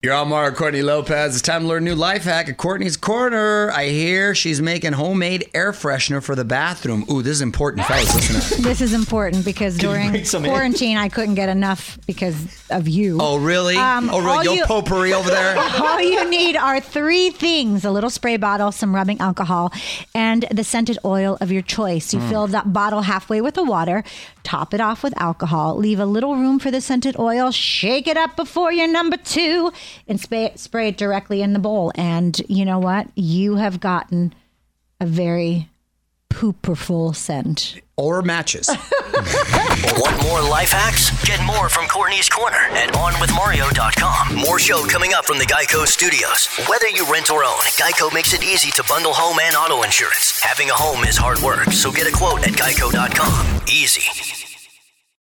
You're on Mario Courtney Lopez. It's time to learn a new life hack at Courtney's Corner. I hear she's making homemade air freshener for the bathroom. Ooh, this is important, fellas. Listen up. This is important because during bring some in? quarantine, I couldn't get enough because of you. Oh, really? Um, oh, really? all Yo you- potpourri over there? All you need are three things a little spray bottle, some rubbing alcohol, and the scented oil of your choice. You fill that bottle halfway with the water, top it off with alcohol, leave a little room for the scented oil, shake it up before your number two, and spray, spray it directly in the bowl. And you know what? You have gotten a very pooperful scent. Or matches. Want more life hacks? Get more from Courtney's Corner at OnWithMario.com. More show coming up from the Geico Studios. Whether you rent or own, Geico makes it easy to bundle home and auto insurance. Having a home is hard work, so get a quote at Geico.com. Easy.